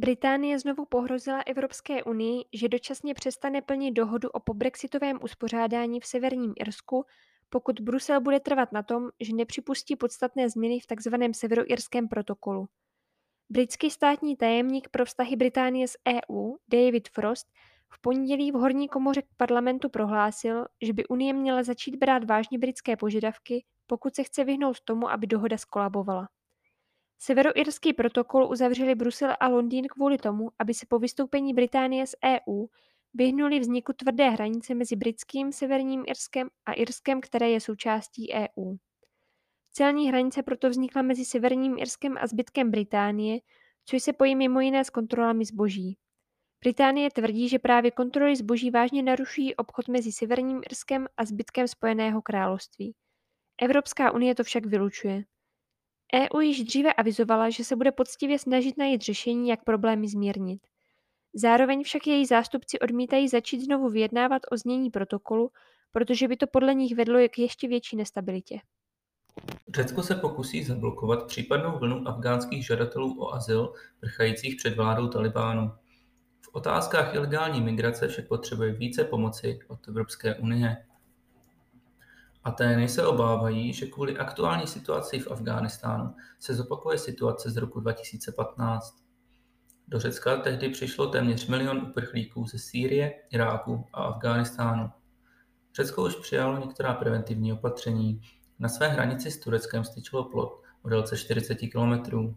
Británie znovu pohrozila Evropské unii, že dočasně přestane plnit dohodu o pobrexitovém uspořádání v Severním Irsku, pokud Brusel bude trvat na tom, že nepřipustí podstatné změny v tzv. severoirském protokolu. Britský státní tajemník pro vztahy Británie s EU David Frost v pondělí v horní komoře parlamentu prohlásil, že by Unie měla začít brát vážně britské požadavky, pokud se chce vyhnout tomu, aby dohoda skolabovala. Severoirský protokol uzavřeli Brusel a Londýn kvůli tomu, aby se po vystoupení Británie z EU vyhnuli vzniku tvrdé hranice mezi britským Severním Irskem a Irskem, které je součástí EU. Celní hranice proto vznikla mezi Severním Irskem a zbytkem Británie, což se pojí mimo jiné s kontrolami zboží. Británie tvrdí, že právě kontroly zboží vážně narušují obchod mezi Severním Irskem a zbytkem Spojeného království. Evropská unie to však vylučuje. EU již dříve avizovala, že se bude poctivě snažit najít řešení, jak problémy zmírnit. Zároveň však její zástupci odmítají začít znovu vyjednávat o znění protokolu, protože by to podle nich vedlo k ještě větší nestabilitě. Řecko se pokusí zablokovat případnou vlnu afgánských žadatelů o azyl prchajících před vládou Talibánu. V otázkách ilegální migrace však potřebuje více pomoci od Evropské unie. Atény se obávají, že kvůli aktuální situaci v Afghánistánu se zopakuje situace z roku 2015. Do Řecka tehdy přišlo téměř milion uprchlíků ze Sýrie, Iráku a Afghánistánu. Řecko už přijalo některá preventivní opatření. Na své hranici s Tureckem styčilo plot o délce 40 kilometrů.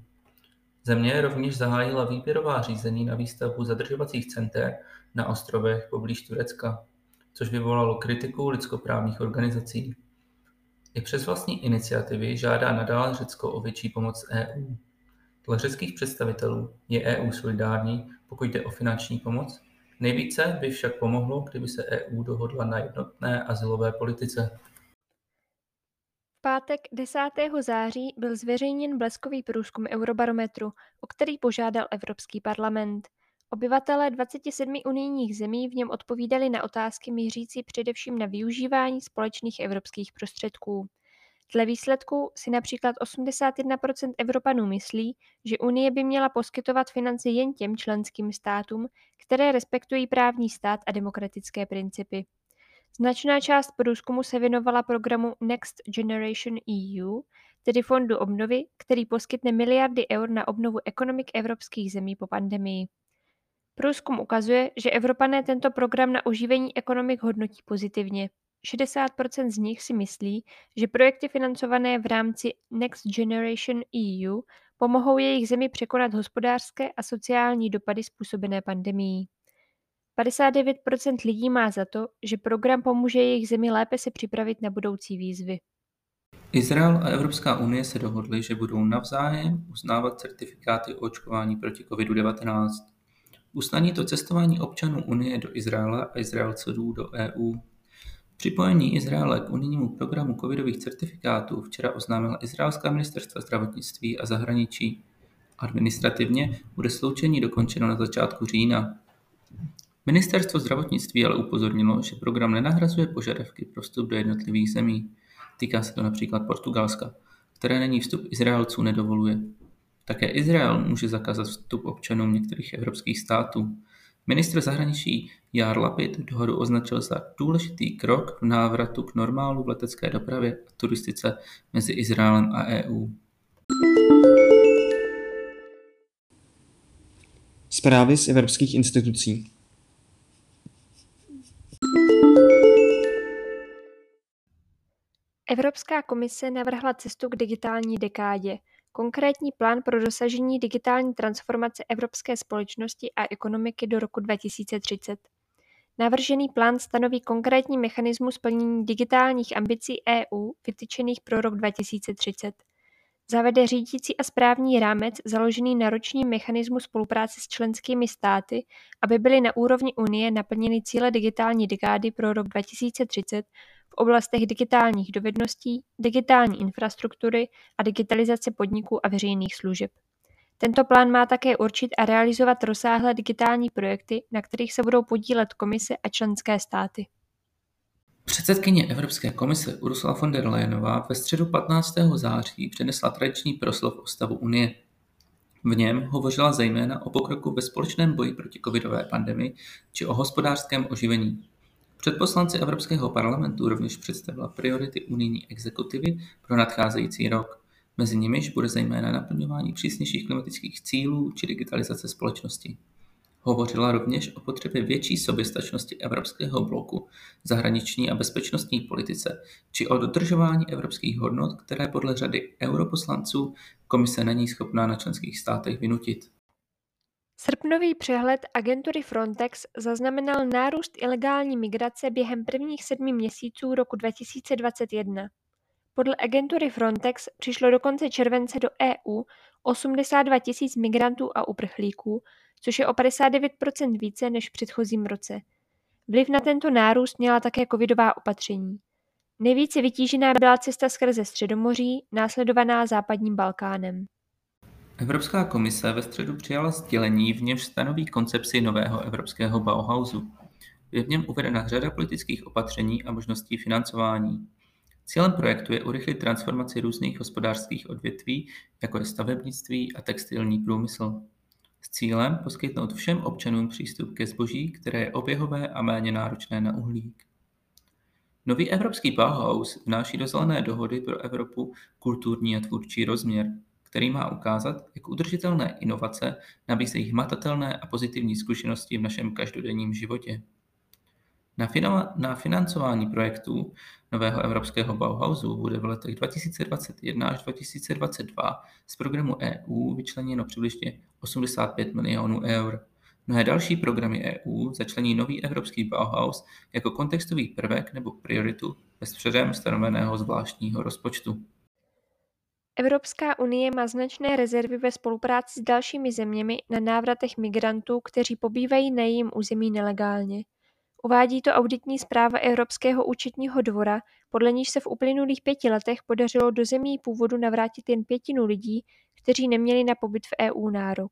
Země rovněž zahájila výběrová řízení na výstavbu zadržovacích center na ostrovech poblíž Turecka což vyvolalo kritiku lidskoprávních organizací. I přes vlastní iniciativy žádá nadále Řecko o větší pomoc EU. Dle řeckých představitelů je EU solidární, pokud jde o finanční pomoc. Nejvíce by však pomohlo, kdyby se EU dohodla na jednotné asilové politice. V pátek 10. září byl zveřejněn bleskový průzkum Eurobarometru, o který požádal Evropský parlament. Obyvatelé 27 unijních zemí v něm odpovídali na otázky mířící především na využívání společných evropských prostředků. Dle výsledků si například 81% Evropanů myslí, že Unie by měla poskytovat finance jen těm členským státům, které respektují právní stát a demokratické principy. Značná část průzkumu se věnovala programu Next Generation EU, tedy fondu obnovy, který poskytne miliardy eur na obnovu ekonomik evropských zemí po pandemii. Průzkum ukazuje, že Evropané tento program na oživení ekonomik hodnotí pozitivně. 60% z nich si myslí, že projekty financované v rámci Next Generation EU pomohou jejich zemi překonat hospodářské a sociální dopady způsobené pandemií. 59% lidí má za to, že program pomůže jejich zemi lépe se připravit na budoucí výzvy. Izrael a Evropská unie se dohodly, že budou navzájem uznávat certifikáty o očkování proti COVID-19. Usnadní to cestování občanů Unie do Izraele a Izraelců do EU. Připojení Izraele k unijnímu programu covidových certifikátů včera oznámila izraelská ministerstva zdravotnictví a zahraničí. Administrativně bude sloučení dokončeno na začátku října. Ministerstvo zdravotnictví ale upozornilo, že program nenahrazuje požadavky pro vstup do jednotlivých zemí. Týká se to například Portugalska, které není vstup Izraelců nedovoluje. Také Izrael může zakázat vstup občanům některých evropských států. Ministr zahraničí Jár Lapid dohodu označil za důležitý krok v návratu k normálu v letecké dopravě a turistice mezi Izraelem a EU. Zprávy z evropských institucí. Evropská komise navrhla cestu k digitální dekádě – Konkrétní plán pro dosažení digitální transformace evropské společnosti a ekonomiky do roku 2030. Navržený plán stanoví konkrétní mechanismus plnění digitálních ambicí EU vytyčených pro rok 2030. Zavede řídící a správní rámec založený na ročním mechanismu spolupráce s členskými státy, aby byly na úrovni Unie naplněny cíle digitální dekády pro rok 2030 v oblastech digitálních dovedností, digitální infrastruktury a digitalizace podniků a veřejných služeb. Tento plán má také určit a realizovat rozsáhlé digitální projekty, na kterých se budou podílet komise a členské státy. Předsedkyně Evropské komise Ursula von der Leyenová ve středu 15. září přednesla tradiční proslov o stavu Unie. V něm hovořila zejména o pokroku ve společném boji proti covidové pandemii či o hospodářském oživení. Před poslanci Evropského parlamentu rovněž představila priority unijní exekutivy pro nadcházející rok. Mezi nimiž bude zejména naplňování přísnějších klimatických cílů či digitalizace společnosti. Hovořila rovněž o potřebě větší soběstačnosti evropského bloku zahraniční a bezpečnostní politice či o dodržování evropských hodnot, které podle řady europoslanců komise není schopná na členských státech vynutit. Srpnový přehled agentury Frontex zaznamenal nárůst ilegální migrace během prvních sedmi měsíců roku 2021. Podle agentury Frontex přišlo do konce července do EU 82 tisíc migrantů a uprchlíků, což je o 59 více než v předchozím roce. Vliv na tento nárůst měla také covidová opatření. Nejvíce vytížená byla cesta skrze Středomoří, následovaná západním Balkánem. Evropská komise ve středu přijala sdělení, v němž stanoví koncepci nového evropského Bauhausu. Je v něm uvedena řada politických opatření a možností financování. Cílem projektu je urychlit transformaci různých hospodářských odvětví, jako je stavebnictví a textilní průmysl s cílem poskytnout všem občanům přístup ke zboží, které je oběhové a méně náročné na uhlík. Nový evropský Bauhaus vnáší do zelené dohody pro Evropu kulturní a tvůrčí rozměr, který má ukázat, jak udržitelné inovace nabízejí hmatatelné a pozitivní zkušenosti v našem každodenním životě. Na, na financování projektů nového evropského Bauhausu bude v letech 2021 až 2022 z programu EU vyčleněno přibližně 85 milionů eur. Mnohé další programy EU začlení nový evropský Bauhaus jako kontextový prvek nebo prioritu bez předem stanoveného zvláštního rozpočtu. Evropská unie má značné rezervy ve spolupráci s dalšími zeměmi na návratech migrantů, kteří pobývají na jejím území nelegálně. Uvádí to auditní zpráva Evropského účetního dvora, podle níž se v uplynulých pěti letech podařilo do zemí původu navrátit jen pětinu lidí, kteří neměli na pobyt v EU nárok.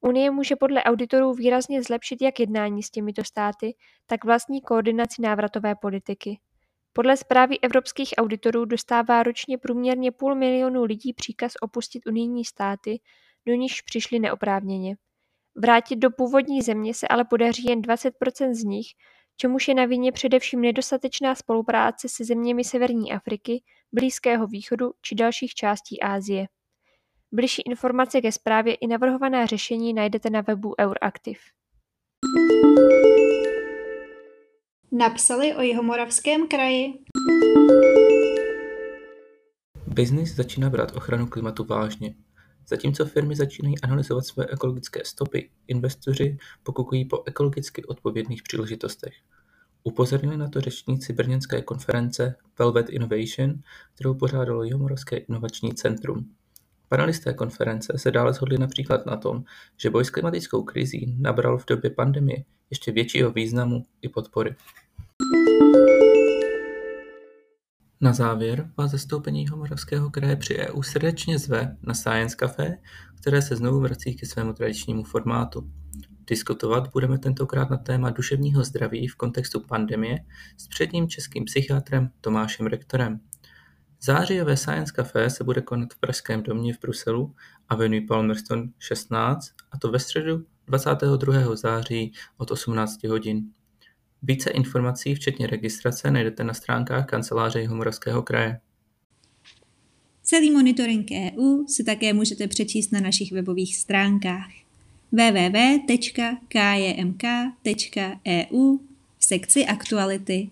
Unie může podle auditorů výrazně zlepšit jak jednání s těmito státy, tak vlastní koordinaci návratové politiky. Podle zprávy evropských auditorů dostává ročně průměrně půl milionu lidí příkaz opustit unijní státy, do níž přišli neoprávněně. Vrátit do původní země se ale podaří jen 20 z nich, čemuž je na vině především nedostatečná spolupráce se zeměmi Severní Afriky, Blízkého východu či dalších částí Asie. Bližší informace ke zprávě i navrhovaná řešení najdete na webu Euraktiv. Napsali o Jihomoravském kraji. Biznis začíná brát ochranu klimatu vážně. Zatímco firmy začínají analyzovat své ekologické stopy, investoři pokukují po ekologicky odpovědných příležitostech. Upozornili na to řečníci brněnské konference Velvet Innovation, kterou pořádalo Jihomoravské inovační centrum. Panelisté konference se dále shodli například na tom, že boj s klimatickou krizí nabral v době pandemie ještě většího významu i podpory. Na závěr vás zastoupení Jihomoravského kraje při EU srdečně zve na Science Café, které se znovu vrací ke svému tradičnímu formátu. Diskutovat budeme tentokrát na téma duševního zdraví v kontextu pandemie s předním českým psychiatrem Tomášem Rektorem. Zářijové Science Café se bude konat v Pražském domě v Bruselu Avenue Palmerston 16 a to ve středu 22. září od 18 hodin. Více informací včetně registrace najdete na stránkách Kanceláře Jihomoravského kraje. Celý monitoring EU si také můžete přečíst na našich webových stránkách www.kjmk.eu v sekci aktuality.